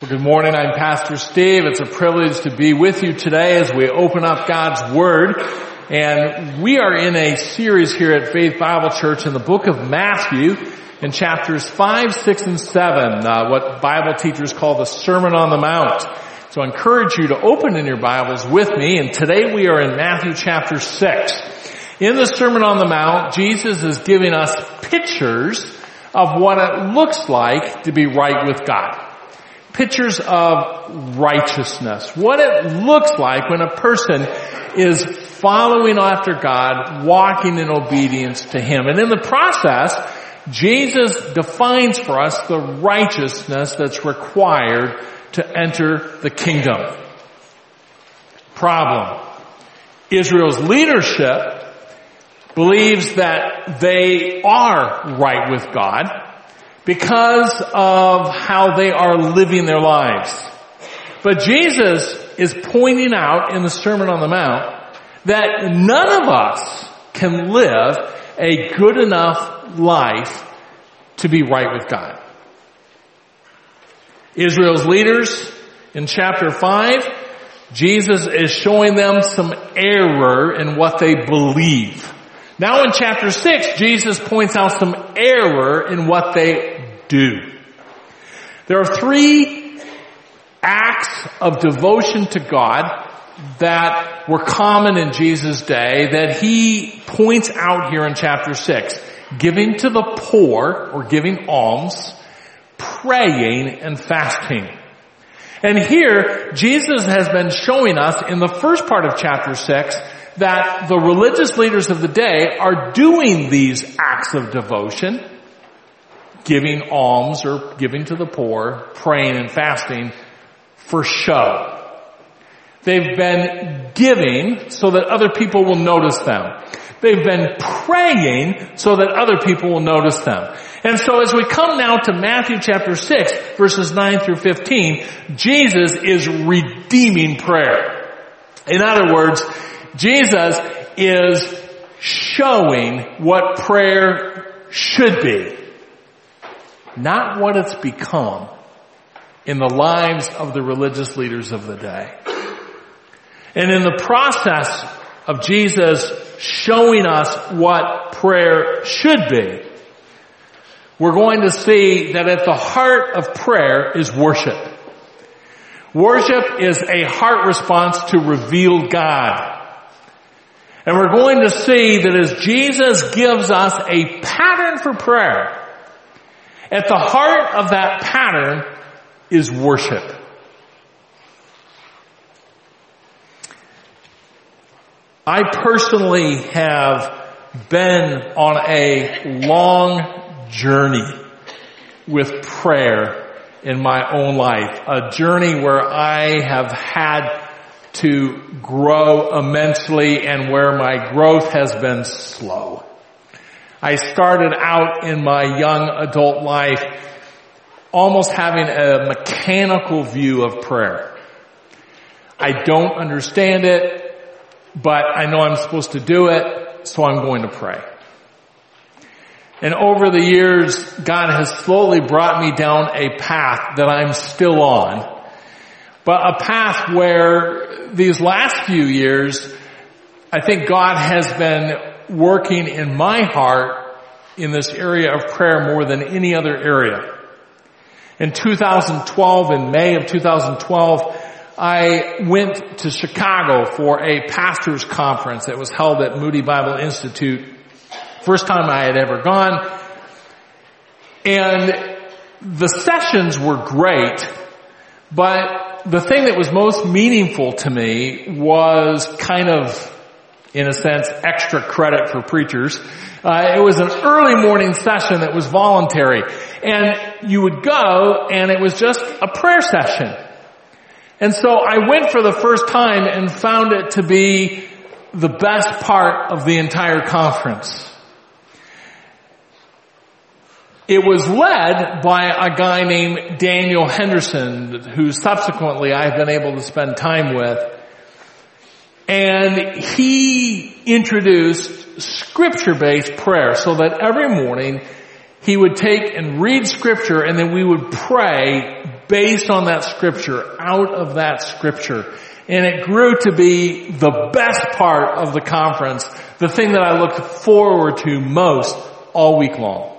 Well, good morning. I'm Pastor Steve. It's a privilege to be with you today as we open up God's Word. And we are in a series here at Faith Bible Church in the book of Matthew in chapters 5, 6, and 7, uh, what Bible teachers call the Sermon on the Mount. So I encourage you to open in your Bibles with me. And today we are in Matthew chapter 6. In the Sermon on the Mount, Jesus is giving us pictures of what it looks like to be right with God pictures of righteousness. What it looks like when a person is following after God, walking in obedience to Him. And in the process, Jesus defines for us the righteousness that's required to enter the kingdom. Problem. Israel's leadership believes that they are right with God because of how they are living their lives. But Jesus is pointing out in the Sermon on the Mount that none of us can live a good enough life to be right with God. Israel's leaders in chapter 5, Jesus is showing them some error in what they believe. Now in chapter 6, Jesus points out some error in what they do. There are three acts of devotion to God that were common in Jesus' day that he points out here in chapter 6. Giving to the poor or giving alms, praying and fasting. And here, Jesus has been showing us in the first part of chapter 6 that the religious leaders of the day are doing these acts of devotion giving alms or giving to the poor, praying and fasting for show. They've been giving so that other people will notice them. They've been praying so that other people will notice them. And so as we come now to Matthew chapter 6 verses 9 through 15, Jesus is redeeming prayer. In other words, Jesus is showing what prayer should be not what it's become in the lives of the religious leaders of the day. And in the process of Jesus showing us what prayer should be, we're going to see that at the heart of prayer is worship. Worship is a heart response to reveal God. And we're going to see that as Jesus gives us a pattern for prayer, at the heart of that pattern is worship. I personally have been on a long journey with prayer in my own life. A journey where I have had to grow immensely and where my growth has been slow. I started out in my young adult life almost having a mechanical view of prayer. I don't understand it, but I know I'm supposed to do it, so I'm going to pray. And over the years, God has slowly brought me down a path that I'm still on, but a path where these last few years, I think God has been working in my heart in this area of prayer more than any other area. In 2012, in May of 2012, I went to Chicago for a pastor's conference that was held at Moody Bible Institute. First time I had ever gone. And the sessions were great, but the thing that was most meaningful to me was kind of in a sense, extra credit for preachers. Uh, it was an early morning session that was voluntary. And you would go and it was just a prayer session. And so I went for the first time and found it to be the best part of the entire conference. It was led by a guy named Daniel Henderson, who subsequently I've been able to spend time with. And he introduced scripture-based prayer so that every morning he would take and read scripture and then we would pray based on that scripture, out of that scripture. And it grew to be the best part of the conference, the thing that I looked forward to most all week long.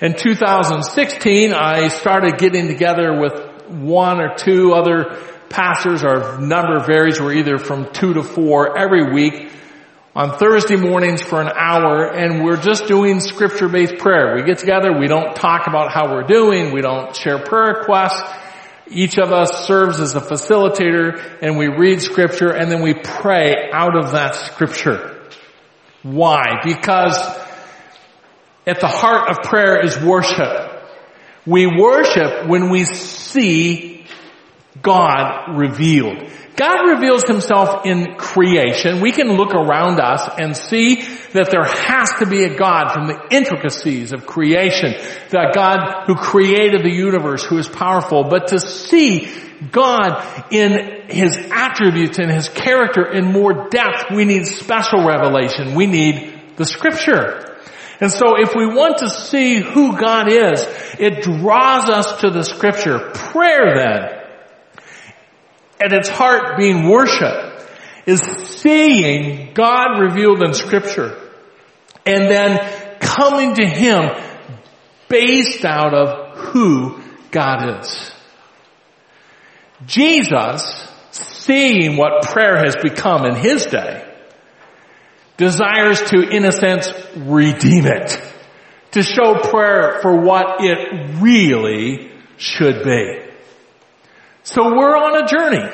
In 2016, I started getting together with one or two other pastors. Our number varies. We're either from two to four every week on Thursday mornings for an hour and we're just doing scripture-based prayer. We get together, we don't talk about how we're doing, we don't share prayer requests. Each of us serves as a facilitator and we read scripture and then we pray out of that scripture. Why? Because at the heart of prayer is worship. We worship when we see God revealed. God reveals himself in creation. We can look around us and see that there has to be a God from the intricacies of creation. That God who created the universe, who is powerful. But to see God in his attributes and his character in more depth, we need special revelation. We need the scripture. And so if we want to see who God is, it draws us to the scripture. Prayer then at its heart being worship is seeing God revealed in scripture and then coming to Him based out of who God is. Jesus, seeing what prayer has become in His day, desires to, in a sense, redeem it. To show prayer for what it really should be. So we're on a journey.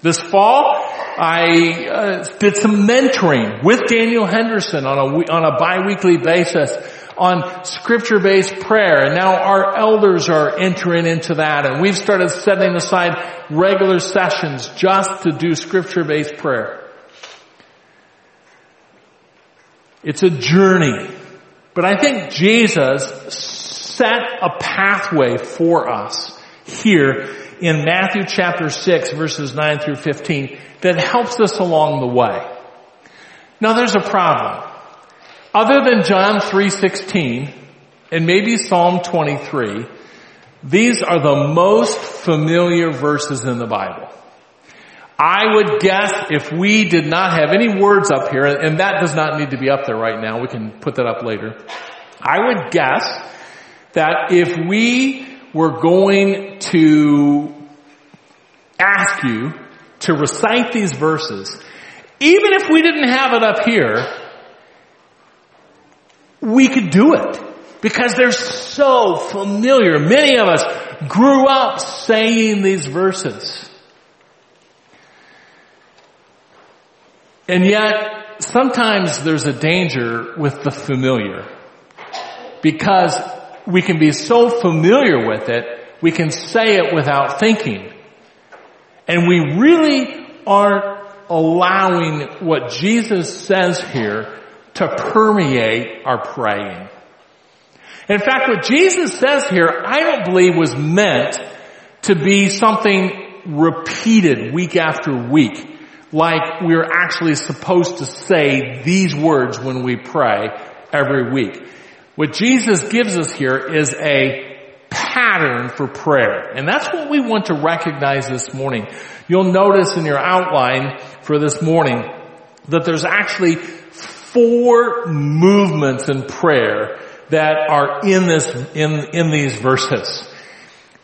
This fall, I uh, did some mentoring with Daniel Henderson on a on a biweekly basis on scripture-based prayer, and now our elders are entering into that, and we've started setting aside regular sessions just to do scripture-based prayer. It's a journey, but I think Jesus set a pathway for us here in Matthew chapter 6 verses 9 through 15 that helps us along the way. Now there's a problem. Other than John 3:16 and maybe Psalm 23, these are the most familiar verses in the Bible. I would guess if we did not have any words up here, and that does not need to be up there right now, we can put that up later. I would guess that if we were going to ask you to recite these verses, even if we didn't have it up here, we could do it because they're so familiar. Many of us grew up saying these verses. And yet, sometimes there's a danger with the familiar because we can be so familiar with it, we can say it without thinking. And we really aren't allowing what Jesus says here to permeate our praying. In fact, what Jesus says here, I don't believe was meant to be something repeated week after week, like we're actually supposed to say these words when we pray every week. What Jesus gives us here is a pattern for prayer. And that's what we want to recognize this morning. You'll notice in your outline for this morning that there's actually four movements in prayer that are in this, in, in these verses.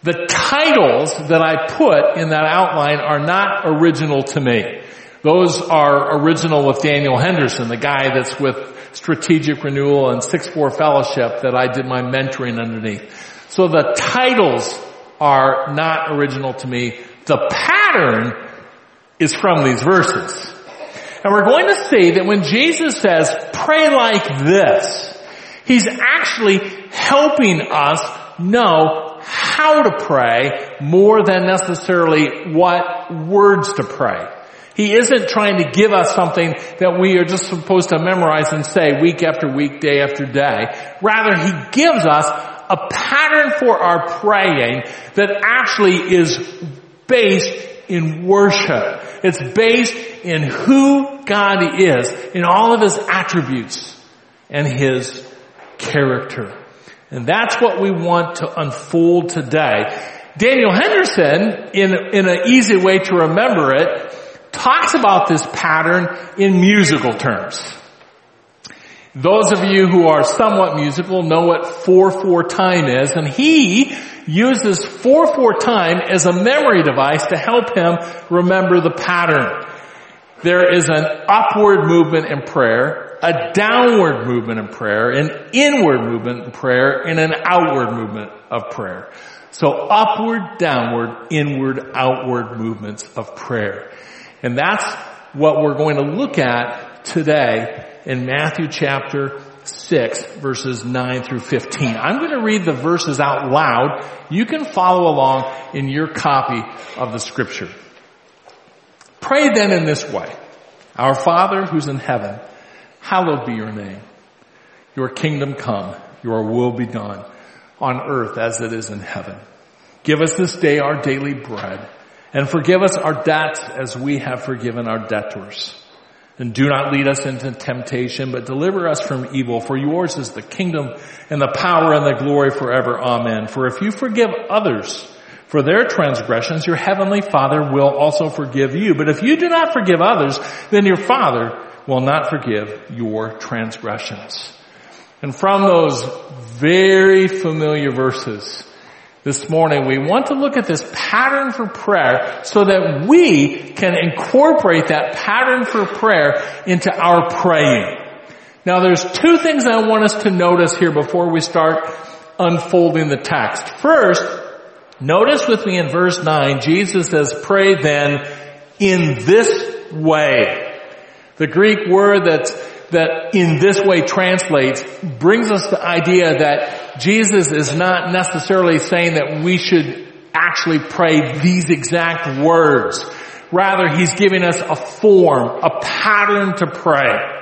The titles that I put in that outline are not original to me. Those are original with Daniel Henderson, the guy that's with Strategic Renewal and 6-4 Fellowship that I did my mentoring underneath. So the titles are not original to me. The pattern is from these verses. And we're going to see that when Jesus says, pray like this, He's actually helping us know how to pray more than necessarily what words to pray. He isn't trying to give us something that we are just supposed to memorize and say week after week, day after day. Rather, He gives us a pattern for our praying that actually is based in worship. It's based in who God is, in all of His attributes and His character. And that's what we want to unfold today. Daniel Henderson, in, in an easy way to remember it, talks about this pattern in musical terms. Those of you who are somewhat musical know what 4-4 time is, and he uses 4-4 time as a memory device to help him remember the pattern. There is an upward movement in prayer, a downward movement in prayer, an inward movement in prayer, and an outward movement of prayer. So upward, downward, inward, outward movements of prayer. And that's what we're going to look at today in Matthew chapter 6 verses 9 through 15. I'm going to read the verses out loud. You can follow along in your copy of the scripture. Pray then in this way. Our Father who's in heaven, hallowed be your name. Your kingdom come, your will be done on earth as it is in heaven. Give us this day our daily bread and forgive us our debts as we have forgiven our debtors and do not lead us into temptation, but deliver us from evil. For yours is the kingdom and the power and the glory forever. Amen. For if you forgive others for their transgressions, your heavenly Father will also forgive you. But if you do not forgive others, then your Father will not forgive your transgressions. And from those very familiar verses, this morning, we want to look at this pattern for prayer so that we can incorporate that pattern for prayer into our praying. Now there's two things I want us to notice here before we start unfolding the text. First, notice with me in verse 9, Jesus says, pray then in this way. The Greek word that's that in this way translates brings us the idea that Jesus is not necessarily saying that we should actually pray these exact words. Rather, he's giving us a form, a pattern to pray.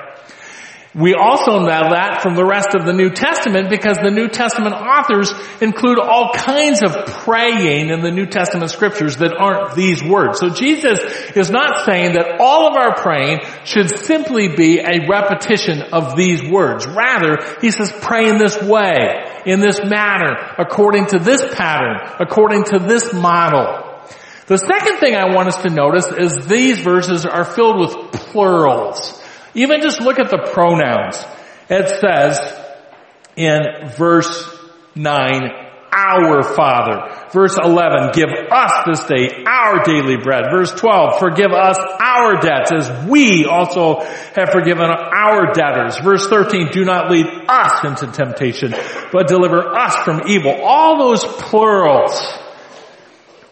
We also know that from the rest of the New Testament because the New Testament authors include all kinds of praying in the New Testament scriptures that aren't these words. So Jesus is not saying that all of our praying should simply be a repetition of these words. Rather, he says pray in this way, in this manner, according to this pattern, according to this model. The second thing I want us to notice is these verses are filled with plurals. Even just look at the pronouns. It says in verse 9, our Father. Verse 11, give us this day our daily bread. Verse 12, forgive us our debts as we also have forgiven our debtors. Verse 13, do not lead us into temptation, but deliver us from evil. All those plurals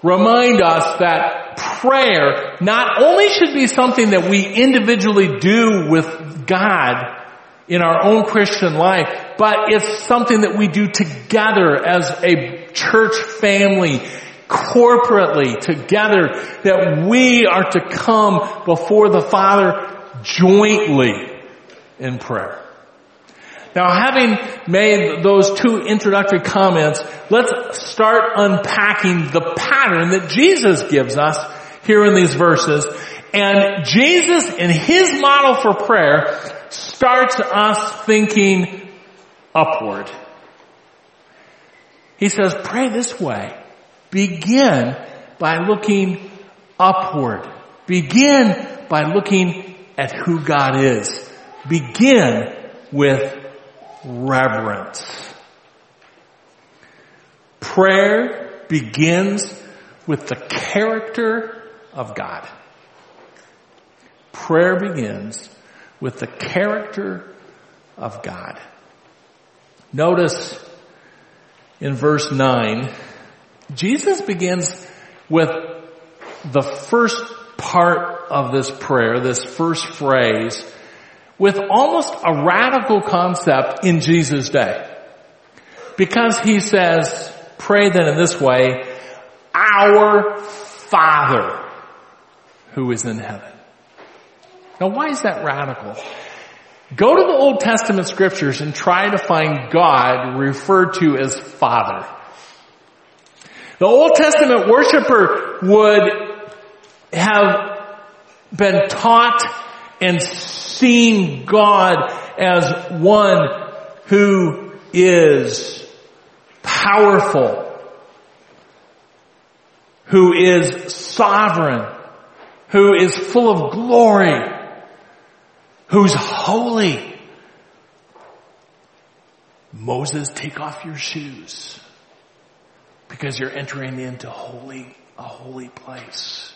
remind us that prayer not only should be something that we individually do with God in our own Christian life, but it's something that we do together as a church family, corporately together, that we are to come before the Father jointly in prayer. Now having made those two introductory comments, let's start unpacking the pattern that Jesus gives us here in these verses. And Jesus in His model for prayer starts us thinking upward. He says, pray this way. Begin by looking upward. Begin by looking at who God is. Begin with reverence. Prayer begins with the character of God. Prayer begins with the character of God. Notice in verse 9, Jesus begins with the first part of this prayer, this first phrase, with almost a radical concept in Jesus' day. Because he says, pray then in this way, our Father who is in heaven. Now why is that radical? Go to the Old Testament scriptures and try to find God referred to as Father. The Old Testament worshiper would have been taught and seeing God as one who is powerful, who is sovereign, who is full of glory, who's holy. Moses, take off your shoes because you're entering into holy, a holy place.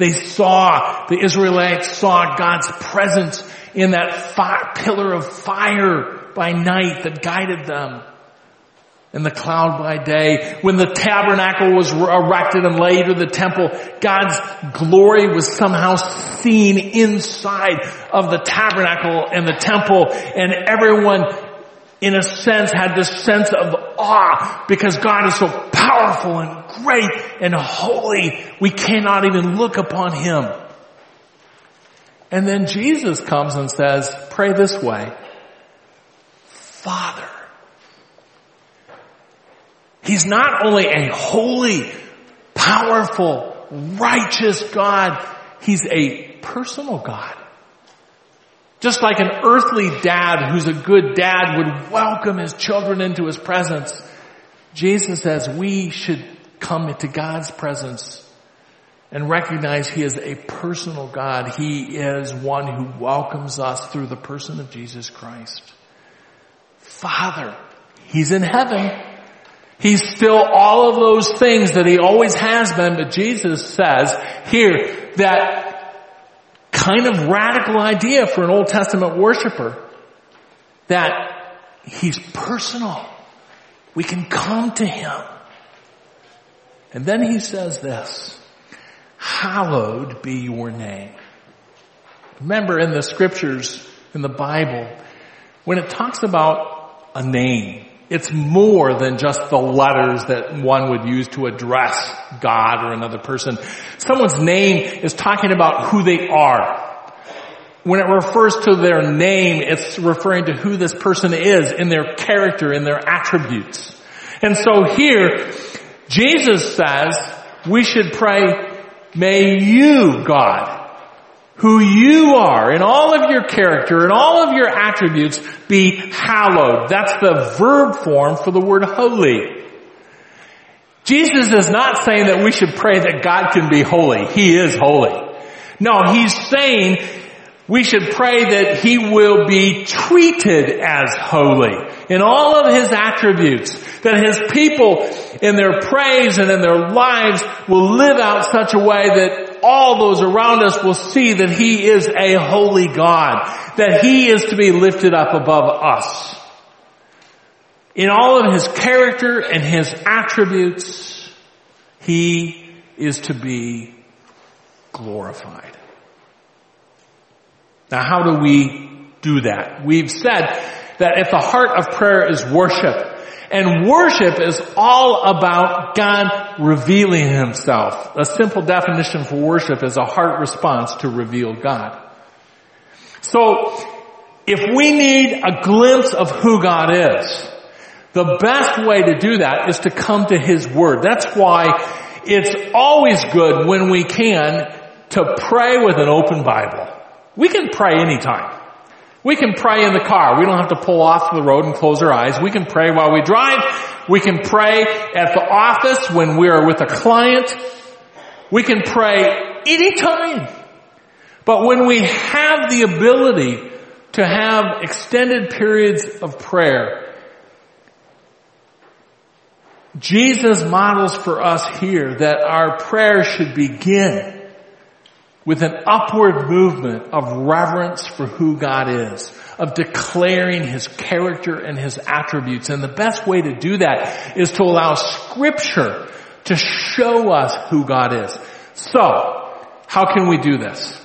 They saw, the Israelites saw God's presence in that fire, pillar of fire by night that guided them and the cloud by day. When the tabernacle was erected and later the temple, God's glory was somehow seen inside of the tabernacle and the temple and everyone in a sense had this sense of awe because God is so powerful and great and holy. We cannot even look upon Him. And then Jesus comes and says, pray this way. Father. He's not only a holy, powerful, righteous God, He's a personal God. Just like an earthly dad who's a good dad would welcome his children into his presence, Jesus says we should come into God's presence and recognize He is a personal God. He is one who welcomes us through the person of Jesus Christ. Father, He's in heaven. He's still all of those things that He always has been, but Jesus says here that kind of radical idea for an Old Testament worshiper that He's personal. We can come to Him. And then He says this, hallowed be your name. Remember in the scriptures, in the Bible, when it talks about a name, it's more than just the letters that one would use to address God or another person. Someone's name is talking about who they are. When it refers to their name, it's referring to who this person is in their character, in their attributes. And so here, Jesus says we should pray May you, God, who you are in all of your character and all of your attributes be hallowed. That's the verb form for the word holy. Jesus is not saying that we should pray that God can be holy. He is holy. No, he's saying we should pray that he will be treated as holy in all of his attributes, that his people in their praise and in their lives will live out such a way that all those around us will see that he is a holy God, that he is to be lifted up above us. In all of his character and his attributes, he is to be glorified. Now how do we do that? We've said that if the heart of prayer is worship, and worship is all about God revealing himself. A simple definition for worship is a heart response to reveal God. So, if we need a glimpse of who God is, the best way to do that is to come to His Word. That's why it's always good when we can to pray with an open Bible. We can pray anytime. We can pray in the car. We don't have to pull off the road and close our eyes. We can pray while we drive. We can pray at the office when we are with a client. We can pray anytime. But when we have the ability to have extended periods of prayer, Jesus models for us here that our prayer should begin with an upward movement of reverence for who God is, of declaring His character and His attributes. And the best way to do that is to allow scripture to show us who God is. So, how can we do this?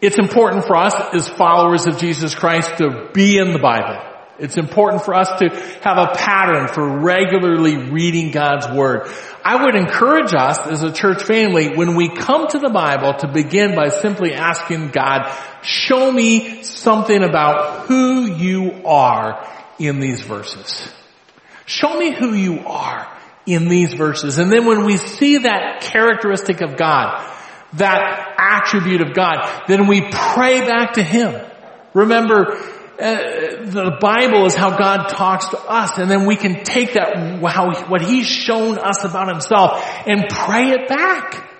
It's important for us as followers of Jesus Christ to be in the Bible. It's important for us to have a pattern for regularly reading God's Word. I would encourage us as a church family when we come to the Bible to begin by simply asking God, show me something about who you are in these verses. Show me who you are in these verses. And then when we see that characteristic of God, that attribute of God, then we pray back to Him. Remember, Uh, the Bible is how God talks to us and then we can take that, how, what He's shown us about Himself and pray it back.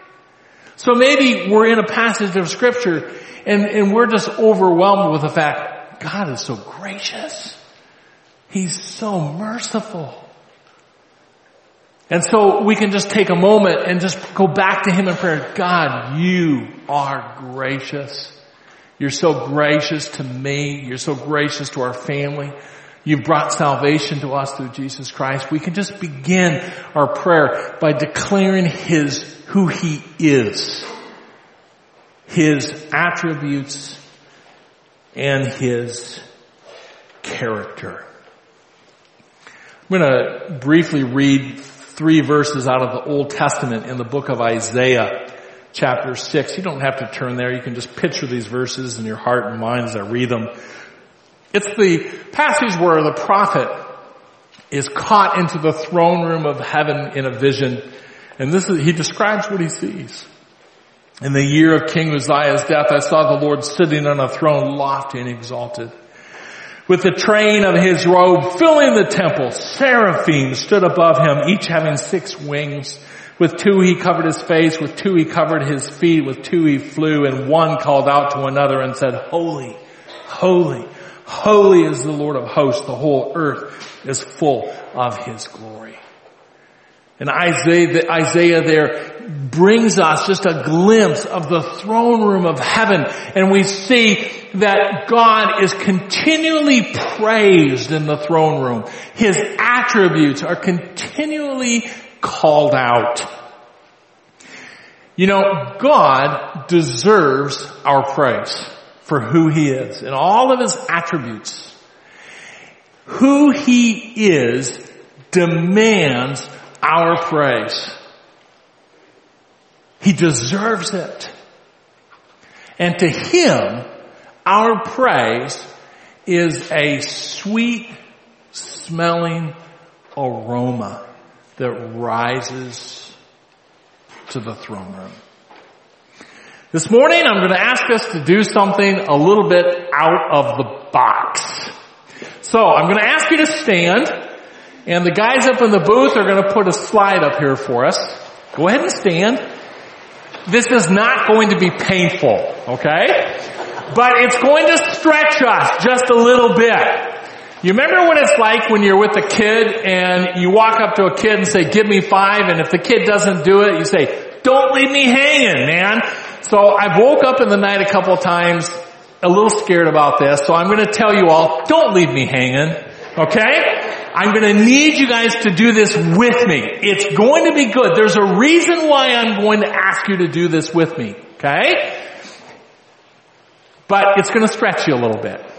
So maybe we're in a passage of scripture and, and we're just overwhelmed with the fact God is so gracious. He's so merciful. And so we can just take a moment and just go back to Him in prayer. God, you are gracious. You're so gracious to me. You're so gracious to our family. You've brought salvation to us through Jesus Christ. We can just begin our prayer by declaring His who He is, His attributes, and His character. I'm going to briefly read three verses out of the Old Testament in the book of Isaiah, chapter 6. You don't have to turn there. You can just picture these verses in your heart and mind as I read them. It's the passage where the prophet is caught into the throne room of heaven in a vision and this is, he describes what he sees. In the year of King Uzziah's death, I saw the Lord sitting on a throne lofty and exalted. With the train of his robe filling the temple, seraphim stood above him, each having six wings. With two he covered his face, with two he covered his feet, with two he flew, and one called out to another and said, Holy, holy, holy is the Lord of hosts. The whole earth is full of his glory. And Isaiah, Isaiah there brings us just a glimpse of the throne room of heaven and we see that God is continually praised in the throne room. His attributes are continually called out. You know, God deserves our praise for who He is and all of His attributes. Who He is demands our praise. He deserves it. And to Him, our praise is a sweet smelling aroma that rises to the throne room. This morning I'm going to ask us to do something a little bit out of the box. So I'm going to ask you to stand and the guys up in the booth are going to put a slide up here for us. Go ahead and stand. This is not going to be painful, okay? But it's going to stretch us just a little bit. You remember what it's like when you're with a kid and you walk up to a kid and say, give me five, and if the kid doesn't do it, you say, don't leave me hanging, man. So I woke up in the night a couple times, a little scared about this, so I'm gonna tell you all, don't leave me hanging, okay? I'm going to need you guys to do this with me. It's going to be good. There's a reason why I'm going to ask you to do this with me. Okay? But it's going to stretch you a little bit.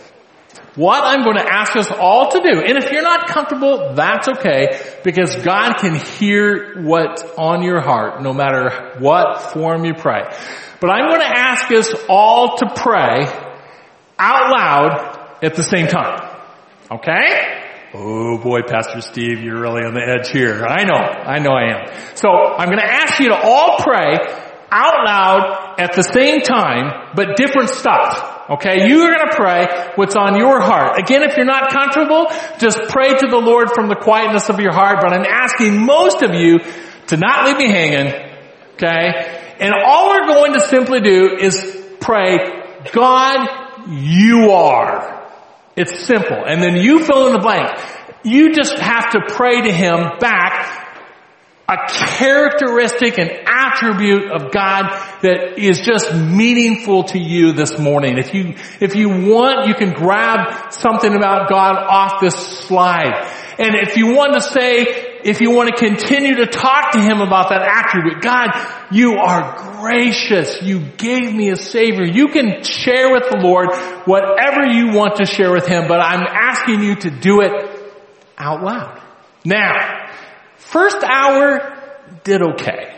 What I'm going to ask us all to do, and if you're not comfortable, that's okay, because God can hear what's on your heart, no matter what form you pray. But I'm going to ask us all to pray out loud at the same time. Okay? Oh boy, Pastor Steve, you're really on the edge here. I know, I know I am. So I'm going to ask you to all pray out loud at the same time, but different stuff. Okay, you are going to pray what's on your heart. Again, if you're not comfortable, just pray to the Lord from the quietness of your heart, but I'm asking most of you to not leave me hanging. Okay? And all we're going to simply do is pray, God, you are. It's simple. And then you fill in the blank. You just have to pray to Him back a characteristic and attribute of God that is just meaningful to you this morning. If you, if you want, you can grab something about God off this slide. And if you want to say, if you want to continue to talk to Him about that attribute, God, you are gracious. You gave me a Savior. You can share with the Lord whatever you want to share with Him, but I'm asking you to do it out loud. Now, first hour did okay.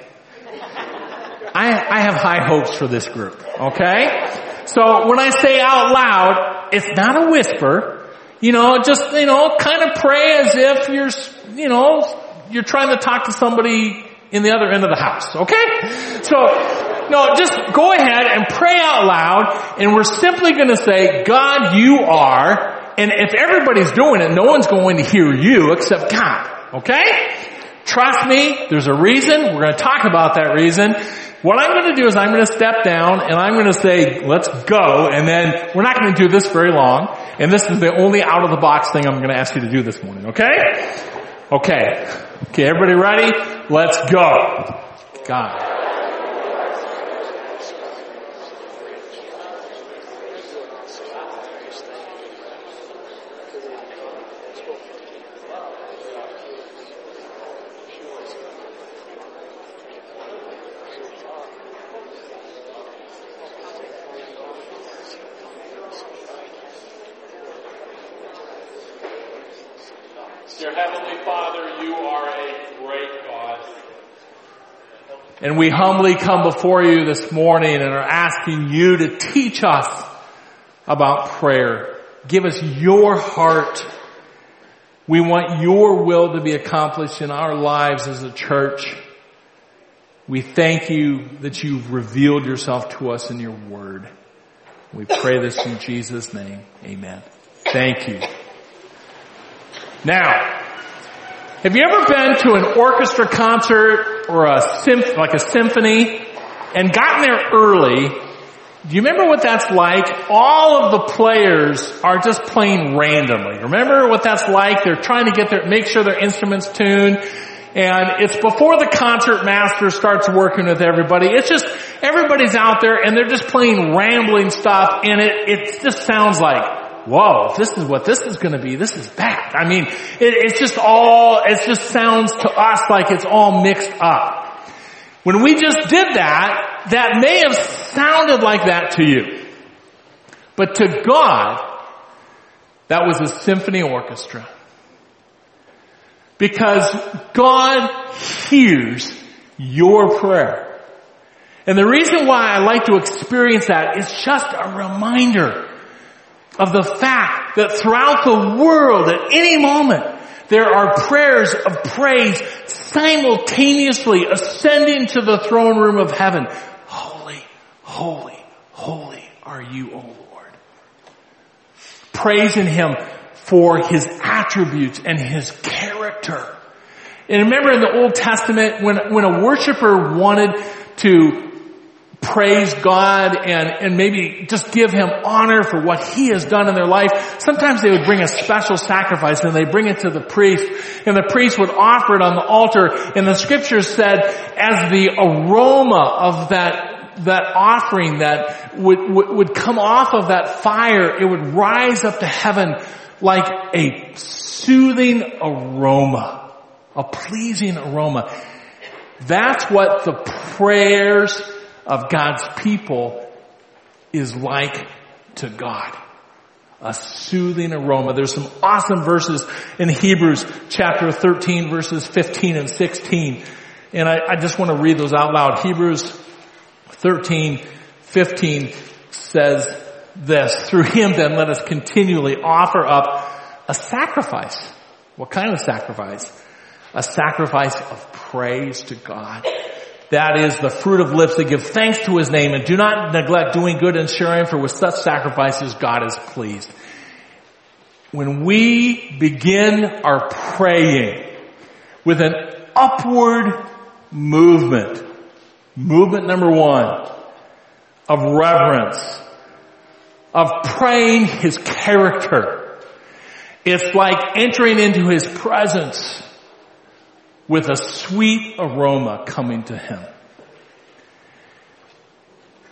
I, I have high hopes for this group, okay? So when I say out loud, it's not a whisper. You know, just, you know, kind of pray as if you're, you know, you're trying to talk to somebody in the other end of the house, okay? So, no, just go ahead and pray out loud and we're simply gonna say, God, you are And if everybody's doing it, no one's going to hear you except God. Okay? Trust me, there's a reason. We're going to talk about that reason. What I'm going to do is I'm going to step down and I'm going to say, let's go. And then we're not going to do this very long. And this is the only out of the box thing I'm going to ask you to do this morning. Okay? Okay. Okay, everybody ready? Let's go. God. Dear Heavenly Father, you are a great God. And we humbly come before you this morning and are asking you to teach us about prayer. Give us your heart. We want your will to be accomplished in our lives as a church. We thank you that you've revealed yourself to us in your word. We pray this in Jesus' name. Amen. Thank you. Now, have you ever been to an orchestra concert or a symph- like a symphony and gotten there early? Do you remember what that's like? All of the players are just playing randomly. Remember what that's like? They're trying to get their, make sure their instruments tuned. And it's before the concert master starts working with everybody. It's just, everybody's out there and they're just playing rambling stuff and it, it just sounds like whoa, if this is what this is to be, this is bad. I mean, it, it's just all, it just sounds to us like it's all mixed up. When we just did that, that may have sounded like that to you. But to God, that was a symphony orchestra. Because God hears your prayer. And the reason why I like to experience that is just a reminder of the fact that throughout the world at any moment there are prayers of praise simultaneously ascending to the throne room of heaven. Holy, holy, holy are you, O Lord. Praising Him for His attributes and His character. And remember in the Old Testament when, when a worshiper wanted to praise God and, and maybe just give Him honor for what He has done in their life. Sometimes they would bring a special sacrifice and they bring it to the priest and the priest would offer it on the altar and the scriptures said as the aroma of that that offering that would, would, would come off of that fire, it would rise up to heaven like a soothing aroma, a pleasing aroma. That's what the prayers of God's people is like to God. A soothing aroma. There's some awesome verses in Hebrews chapter 13 verses 15 and 16. And I, I just want to read those out loud. Hebrews 13, 15 says this, through him then let us continually offer up a sacrifice. What kind of sacrifice? A sacrifice of praise to God. That is the fruit of lips that give thanks to his name and do not neglect doing good and sharing for with such sacrifices God is pleased. When we begin our praying with an upward movement, movement number one of reverence, of praying his character, it's like entering into his presence with a sweet aroma coming to him.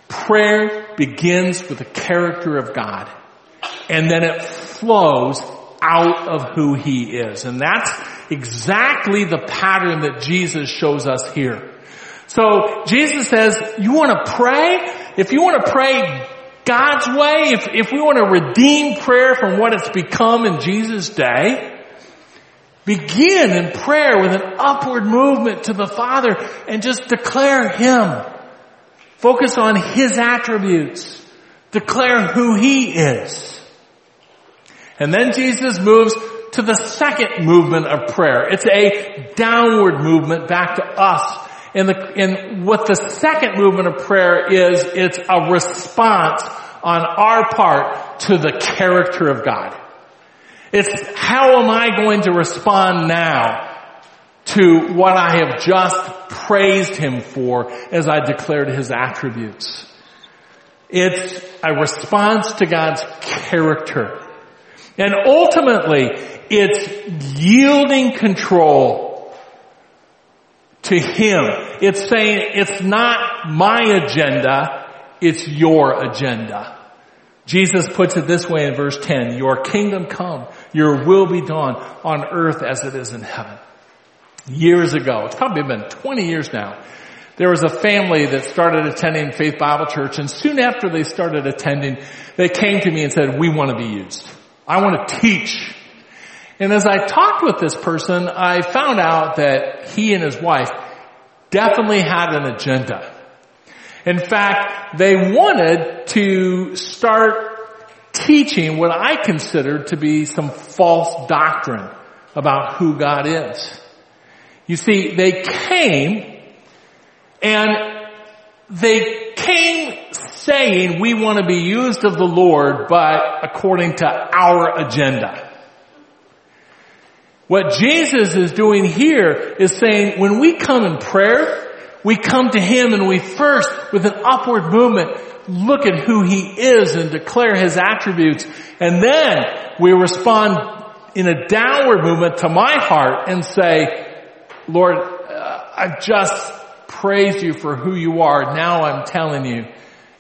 Prayer begins with the character of God and then it flows out of who he is. And that's exactly the pattern that Jesus shows us here. So Jesus says, you want to pray? If you want to pray God's way, if, if we want to redeem prayer from what it's become in Jesus' day, Begin in prayer with an upward movement to the Father and just declare Him. Focus on His attributes. Declare who He is. And then Jesus moves to the second movement of prayer. It's a downward movement back to us. And, the, and what the second movement of prayer is, it's a response on our part to the character of God. It's how am I going to respond now to what I have just praised Him for as I declared His attributes. It's a response to God's character. And ultimately, it's yielding control to Him. It's saying it's not my agenda, it's your agenda. Jesus puts it this way in verse 10, your kingdom come, your will be done on earth as it is in heaven. Years ago, it's probably been 20 years now, there was a family that started attending Faith Bible Church and soon after they started attending, they came to me and said, we want to be used. I want to teach. And as I talked with this person, I found out that he and his wife definitely had an agenda. In fact, they wanted to start teaching what I considered to be some false doctrine about who God is. You see, they came and they came saying we want to be used of the Lord, but according to our agenda. What Jesus is doing here is saying when we come in prayer, we come to Him and we first, with an upward movement, look at who He is and declare His attributes. And then we respond in a downward movement to my heart and say, Lord, uh, I've just praised you for who you are. Now I'm telling you,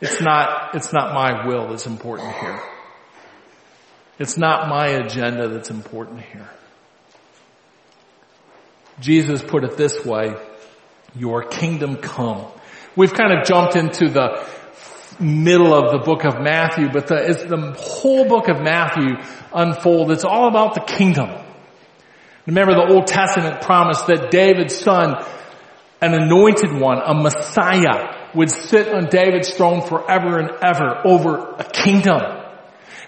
it's not, it's not my will that's important here. It's not my agenda that's important here. Jesus put it this way, your kingdom come. We've kind of jumped into the middle of the book of Matthew, but the, as the whole book of Matthew unfolds, it's all about the kingdom. Remember the Old Testament promised that David's son, an anointed one, a Messiah, would sit on David's throne forever and ever over a kingdom.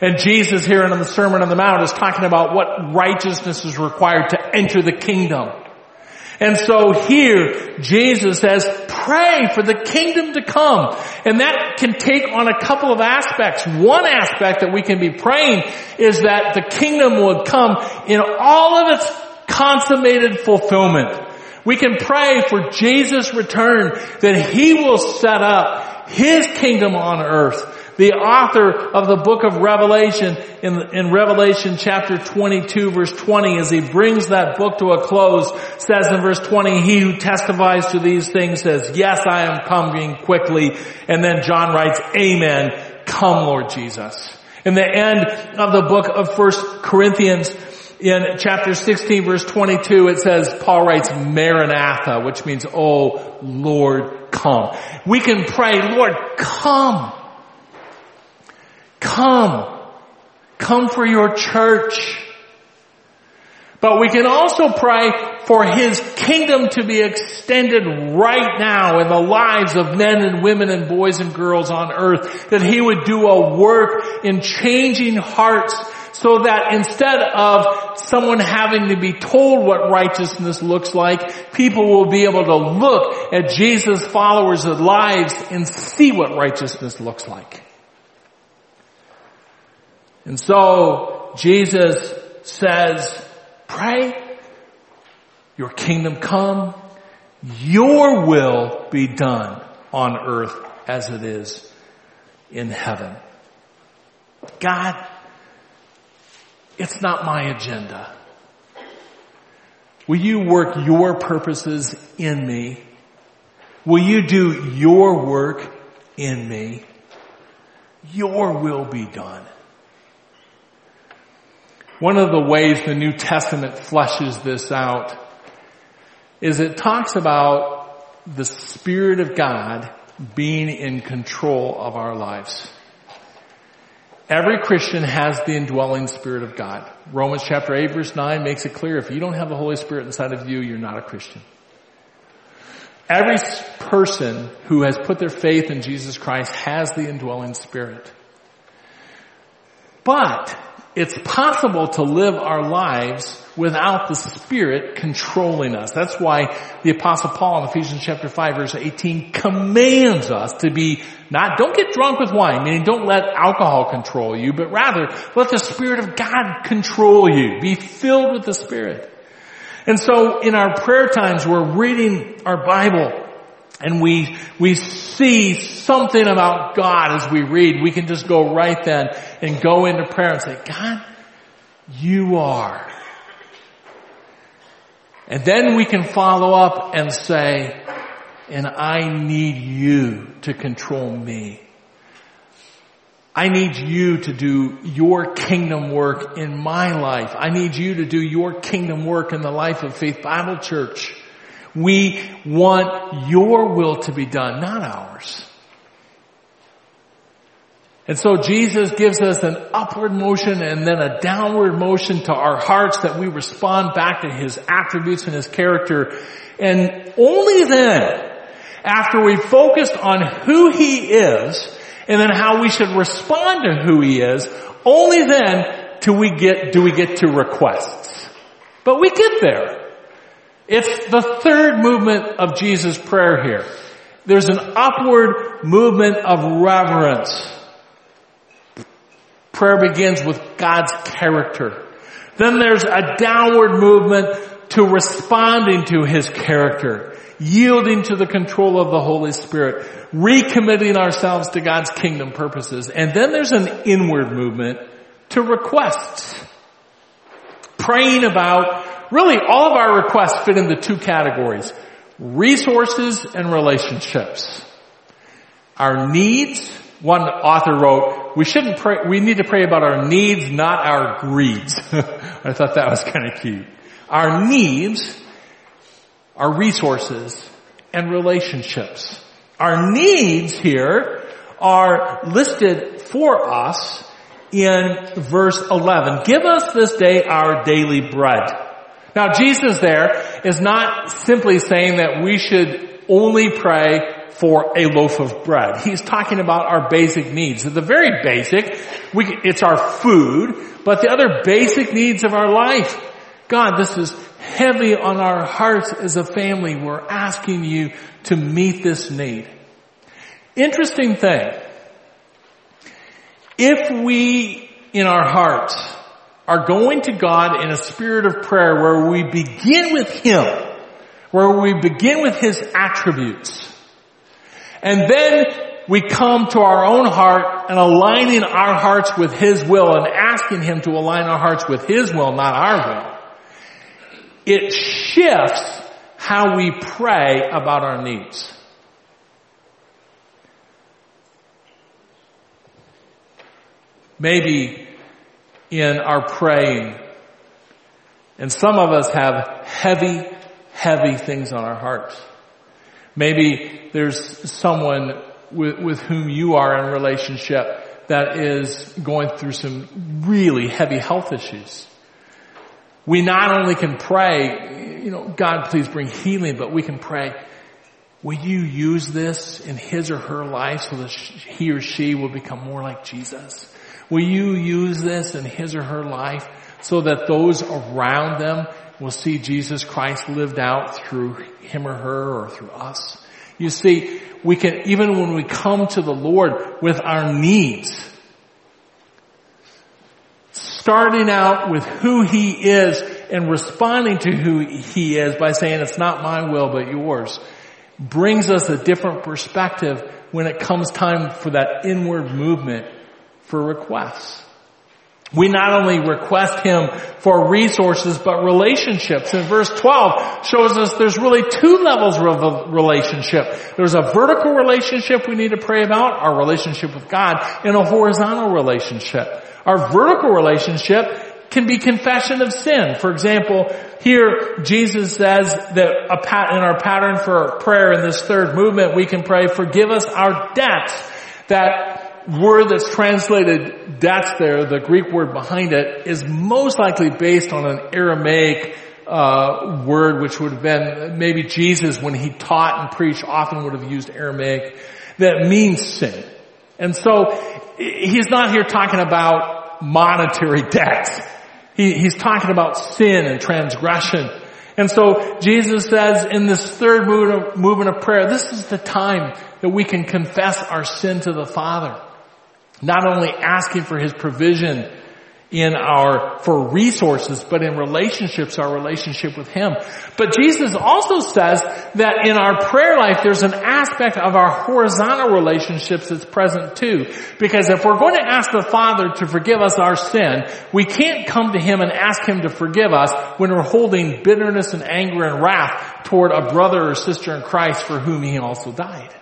And Jesus here in the Sermon on the Mount is talking about what righteousness is required to enter the kingdom. And so here, Jesus says, pray for the kingdom to come. And that can take on a couple of aspects. One aspect that we can be praying is that the kingdom would come in all of its consummated fulfillment. We can pray for Jesus' return that He will set up His kingdom on earth the author of the book of Revelation in, in Revelation chapter 22 verse 20 as he brings that book to a close says in verse 20, he who testifies to these things says, yes, I am coming quickly. And then John writes, amen. Come Lord Jesus. In the end of the book of first Corinthians, in chapter 16 verse 22 it says, Paul writes Maranatha, which means, oh Lord, come. We can pray, Lord, come. Come. Come for your church. But we can also pray for His kingdom to be extended right now in the lives of men and women and boys and girls on earth. That He would do a work in changing hearts so that instead of someone having to be told what righteousness looks like, people will be able to look at Jesus' followers' lives and see what righteousness looks like. And so Jesus says, pray, your kingdom come, your will be done on earth as it is in heaven. God, it's not my agenda. Will you work your purposes in me? Will you do your work in me? Your will be done. One of the ways the New Testament fleshes this out is it talks about the Spirit of God being in control of our lives. Every Christian has the indwelling Spirit of God. Romans chapter 8 verse 9 makes it clear if you don't have the Holy Spirit inside of you, you're not a Christian. Every person who has put their faith in Jesus Christ has the indwelling Spirit. But it's possible to live our lives without the Spirit controlling us. That's why the apostle Paul in Ephesians chapter 5 verse 18 commands us to be not, don't get drunk with wine, meaning don't let alcohol control you, but rather let the Spirit of God control you. Be filled with the Spirit. And so in our prayer times, we're reading our Bible and we, we see something about God as we read, we can just go right then and go into prayer and say, God, you are. And then we can follow up and say, and I need you to control me. I need you to do your kingdom work in my life. I need you to do your kingdom work in the life of Faith Bible Church. We want your will to be done, not ours. And so Jesus gives us an upward motion and then a downward motion to our hearts that we respond back to His attributes and His character. And only then, after we focused on who He is and then how we should respond to who He is, only then do we get, do we get to requests. But we get there. It's the third movement of Jesus' prayer here. There's an upward movement of reverence. Prayer begins with God's character. Then there's a downward movement to responding to His character, yielding to the control of the Holy Spirit, recommitting ourselves to God's kingdom purposes. And then there's an inward movement to requests. Praying about really all of our requests fit into two categories. Resources and relationships. Our needs, one author wrote, we shouldn't pray, we need to pray about our needs, not our greeds. I thought that was kind of cute. Our needs, our resources, and relationships. Our needs here are listed for us in verse 11. Give us this day our daily bread. Now Jesus there is not simply saying that we should only pray for a loaf of bread. He's talking about our basic needs. The very basic, we, it's our food, but the other basic needs of our life. God, this is heavy on our hearts as a family. We're asking you to meet this need. Interesting thing. If we, in our hearts, are going to God in a spirit of prayer where we begin with Him, where we begin with His attributes, and then we come to our own heart and aligning our hearts with His will and asking Him to align our hearts with His will, not our will. It shifts how we pray about our needs. Maybe in our praying. And some of us have heavy, heavy things on our hearts. Maybe there's someone with, with whom you are in relationship that is going through some really heavy health issues. We not only can pray, you know, God please bring healing, but we can pray, will you use this in his or her life so that he or she will become more like Jesus? Will you use this in his or her life so that those around them will see Jesus Christ lived out through him or her or through us? You see, we can, even when we come to the Lord with our needs, starting out with who He is and responding to who He is by saying it's not my will but yours, brings us a different perspective when it comes time for that inward movement for requests. We not only request Him for resources, but relationships. And verse 12 shows us there's really two levels of relationship. There's a vertical relationship we need to pray about, our relationship with God, and a horizontal relationship. Our vertical relationship can be confession of sin. For example, here Jesus says that in our pattern for prayer in this third movement, we can pray, forgive us our debts that word that's translated debts there, the Greek word behind it, is most likely based on an Aramaic uh, word which would have been maybe Jesus when he taught and preached often would have used Aramaic that means sin. And so he's not here talking about monetary debts. He, he's talking about sin and transgression. And so Jesus says in this third movement of prayer, this is the time that we can confess our sin to the Father. Not only asking for His provision in our, for resources, but in relationships, our relationship with Him. But Jesus also says that in our prayer life, there's an aspect of our horizontal relationships that's present too. Because if we're going to ask the Father to forgive us our sin, we can't come to Him and ask Him to forgive us when we're holding bitterness and anger and wrath toward a brother or sister in Christ for whom He also died.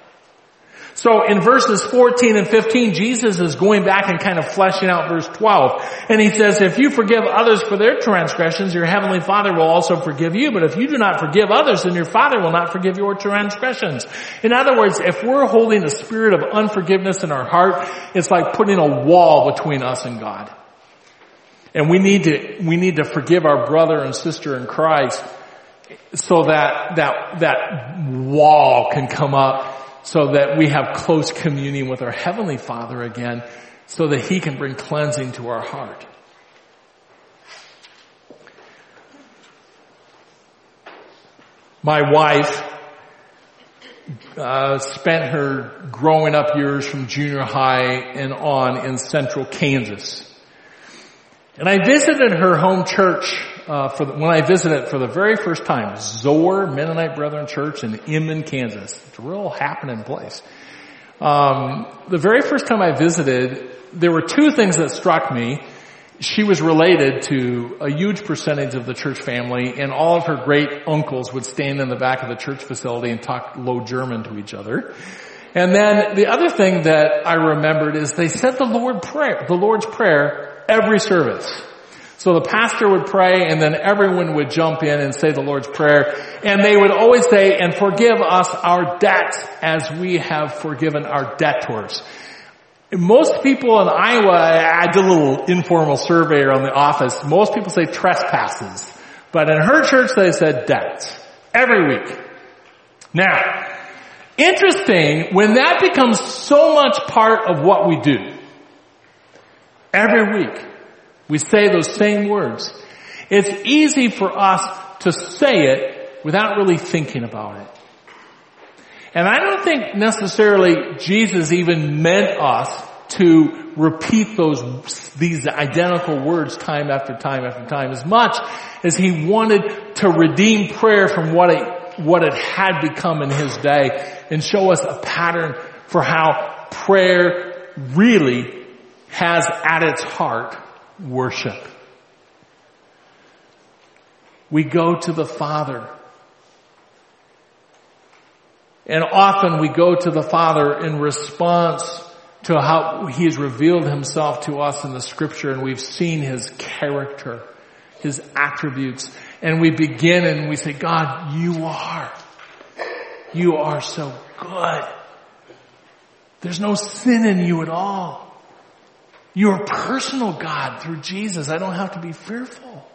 So in verses 14 and 15, Jesus is going back and kind of fleshing out verse 12. And he says, if you forgive others for their transgressions, your heavenly Father will also forgive you. But if you do not forgive others, then your Father will not forgive your transgressions. In other words, if we're holding a spirit of unforgiveness in our heart, it's like putting a wall between us and God. And we need to, we need to forgive our brother and sister in Christ so that, that, that wall can come up so that we have close communion with our Heavenly Father again so that He can bring cleansing to our heart. My wife uh, spent her growing up years from junior high and on in central Kansas. And I visited her home church uh, for the, when I visited for the very first time, Zoar Mennonite Brethren Church in Inman, Kansas. It's a real happening place. Um, the very first time I visited, there were two things that struck me. She was related to a huge percentage of the church family, and all of her great uncles would stand in the back of the church facility and talk low German to each other. And then the other thing that I remembered is they said the Lord prayer, the Lord's prayer every service. So the pastor would pray and then everyone would jump in and say the Lord's Prayer. And they would always say, and forgive us our debts as we have forgiven our debtors. Most people in Iowa, I did a little informal survey around the office. Most people say trespasses. But in her church they said debts. Every week. Now, interesting, when that becomes so much part of what we do, every week, we say those same words. It's easy for us to say it without really thinking about it. And I don't think necessarily Jesus even meant us to repeat those, these identical words time after time after time as much as he wanted to redeem prayer from what it, what it had become in his day and show us a pattern for how prayer really has at its heart worship. We go to the Father. And often we go to the Father in response to how He has revealed Himself to us in the scripture and we've seen His character, His attributes. And we begin and we say, God, you are. You are so good. There's no sin in you at all. You're personal God through Jesus. I don't have to be fearful.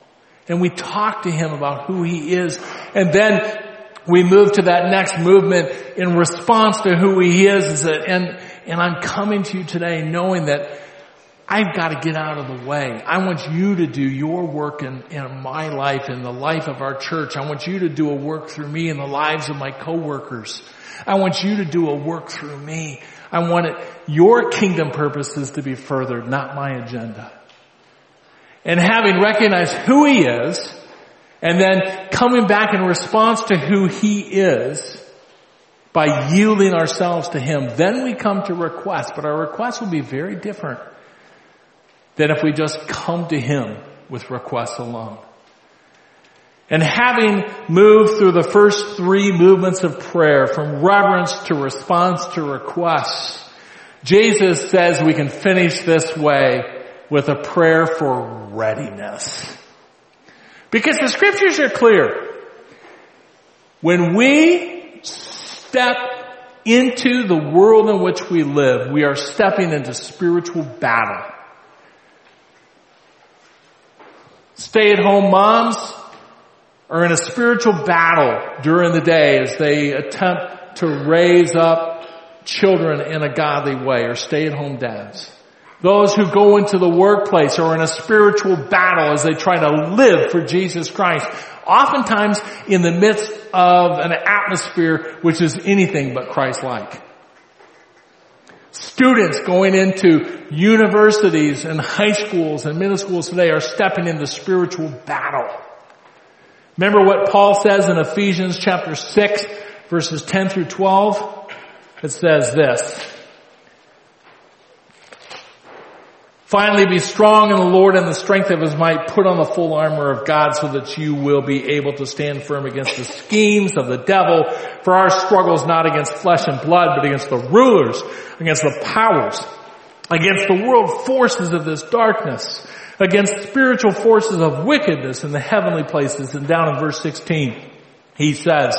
And we talk to Him about who He is. And then we move to that next movement in response to who He is. is that, and, and I'm coming to you today knowing that I've got to get out of the way. I want you to do your work in, in my life, in the life of our church. I want you to do a work through me in the lives of my coworkers. I want you to do a work through me. I want it, your kingdom purposes to be furthered, not my agenda. And having recognized who he is, and then coming back in response to who he is, by yielding ourselves to him, then we come to request, but our requests will be very different than if we just come to him with requests alone. And having moved through the first three movements of prayer, from reverence to response to request, Jesus says we can finish this way with a prayer for readiness. Because the scriptures are clear. When we step into the world in which we live, we are stepping into spiritual battle. Stay at home moms, are in a spiritual battle during the day as they attempt to raise up children in a godly way or stay at home dads. Those who go into the workplace are in a spiritual battle as they try to live for Jesus Christ. Oftentimes in the midst of an atmosphere which is anything but Christ-like. Students going into universities and high schools and middle schools today are stepping into spiritual battle. Remember what Paul says in Ephesians chapter 6 verses 10 through 12? It says this. Finally be strong in the Lord and the strength of his might. Put on the full armor of God so that you will be able to stand firm against the schemes of the devil. For our struggle is not against flesh and blood, but against the rulers, against the powers, against the world forces of this darkness, against spiritual forces of wickedness in the heavenly places. And down in verse 16, he says,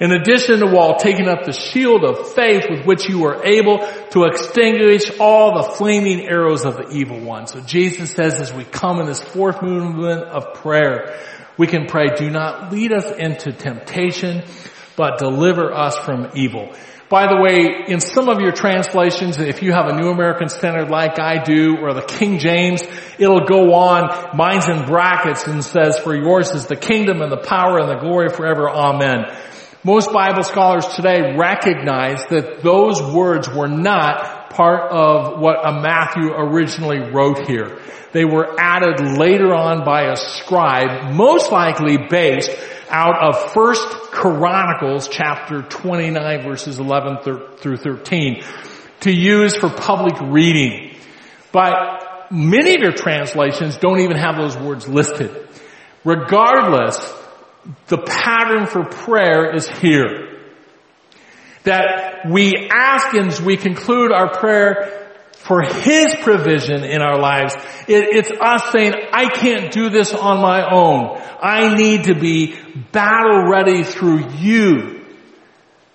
in addition to all, taking up the shield of faith with which you are able to extinguish all the flaming arrows of the evil one. So Jesus says as we come in this fourth movement of prayer, we can pray, do not lead us into temptation, but deliver us from evil. By the way, in some of your translations, if you have a New American Standard like I do, or the King James, it'll go on, mine's in brackets and says, for yours is the kingdom and the power and the glory forever. Amen. Most Bible scholars today recognize that those words were not part of what a Matthew originally wrote here. They were added later on by a scribe, most likely based out of First Chronicles chapter 29 verses 11 through 13 to use for public reading. But many of your translations don't even have those words listed. Regardless, the pattern for prayer is here. That we ask and we conclude our prayer for His provision in our lives. It, it's us saying, I can't do this on my own. I need to be battle ready through you.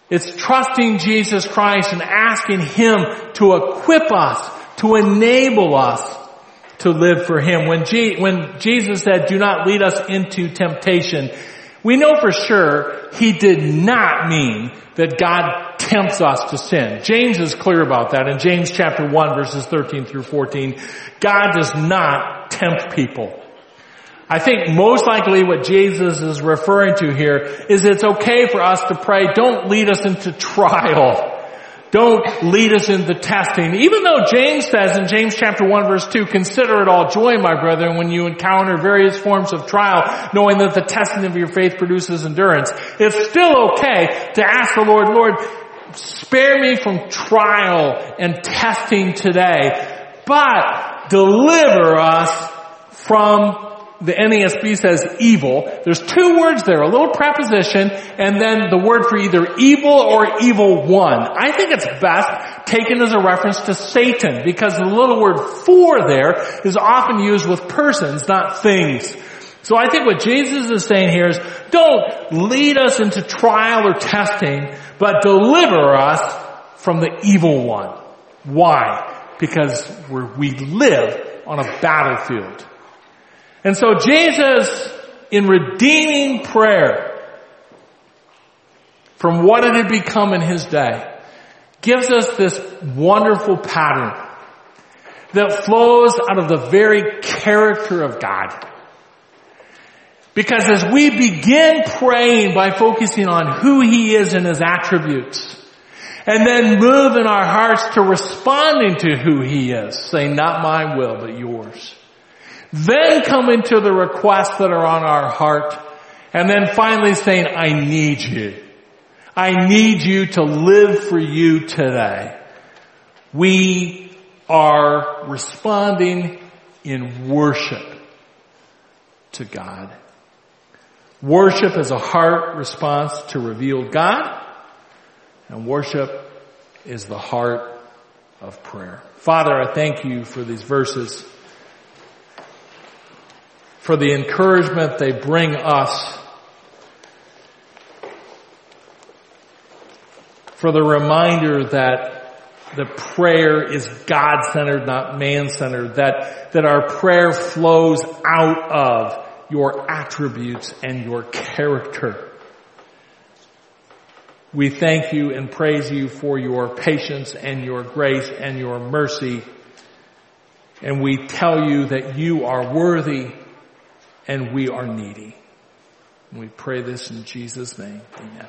It's trusting Jesus Christ and asking Him to equip us, to enable us to live for Him. When, when Jesus said, do not lead us into temptation, we know for sure he did not mean that God tempts us to sin. James is clear about that in James chapter 1 verses 13 through 14. God does not tempt people. I think most likely what Jesus is referring to here is it's okay for us to pray, don't lead us into trial. Don't lead us into testing. Even though James says in James chapter 1 verse 2, consider it all joy, my brethren, when you encounter various forms of trial, knowing that the testing of your faith produces endurance. It's still okay to ask the Lord, Lord, spare me from trial and testing today, but deliver us from the NASB says evil. There's two words there, a little preposition, and then the word for either evil or evil one. I think it's best taken as a reference to Satan, because the little word for there is often used with persons, not things. So I think what Jesus is saying here is, don't lead us into trial or testing, but deliver us from the evil one. Why? Because we live on a battlefield. And so Jesus, in redeeming prayer from what it had become in his day, gives us this wonderful pattern that flows out of the very character of God. Because as we begin praying by focusing on who He is and His attributes, and then move in our hearts to responding to who He is, saying, not my will, but yours. Then coming to the requests that are on our heart. And then finally saying, I need you. I need you to live for you today. We are responding in worship to God. Worship is a heart response to reveal God, and worship is the heart of prayer. Father, I thank you for these verses for the encouragement they bring us, for the reminder that the prayer is God-centered, not man-centered, that, that our prayer flows out of your attributes and your character. We thank you and praise you for your patience and your grace and your mercy And we tell you that you are worthy and we are needy. We pray this in Jesus' name. Amen.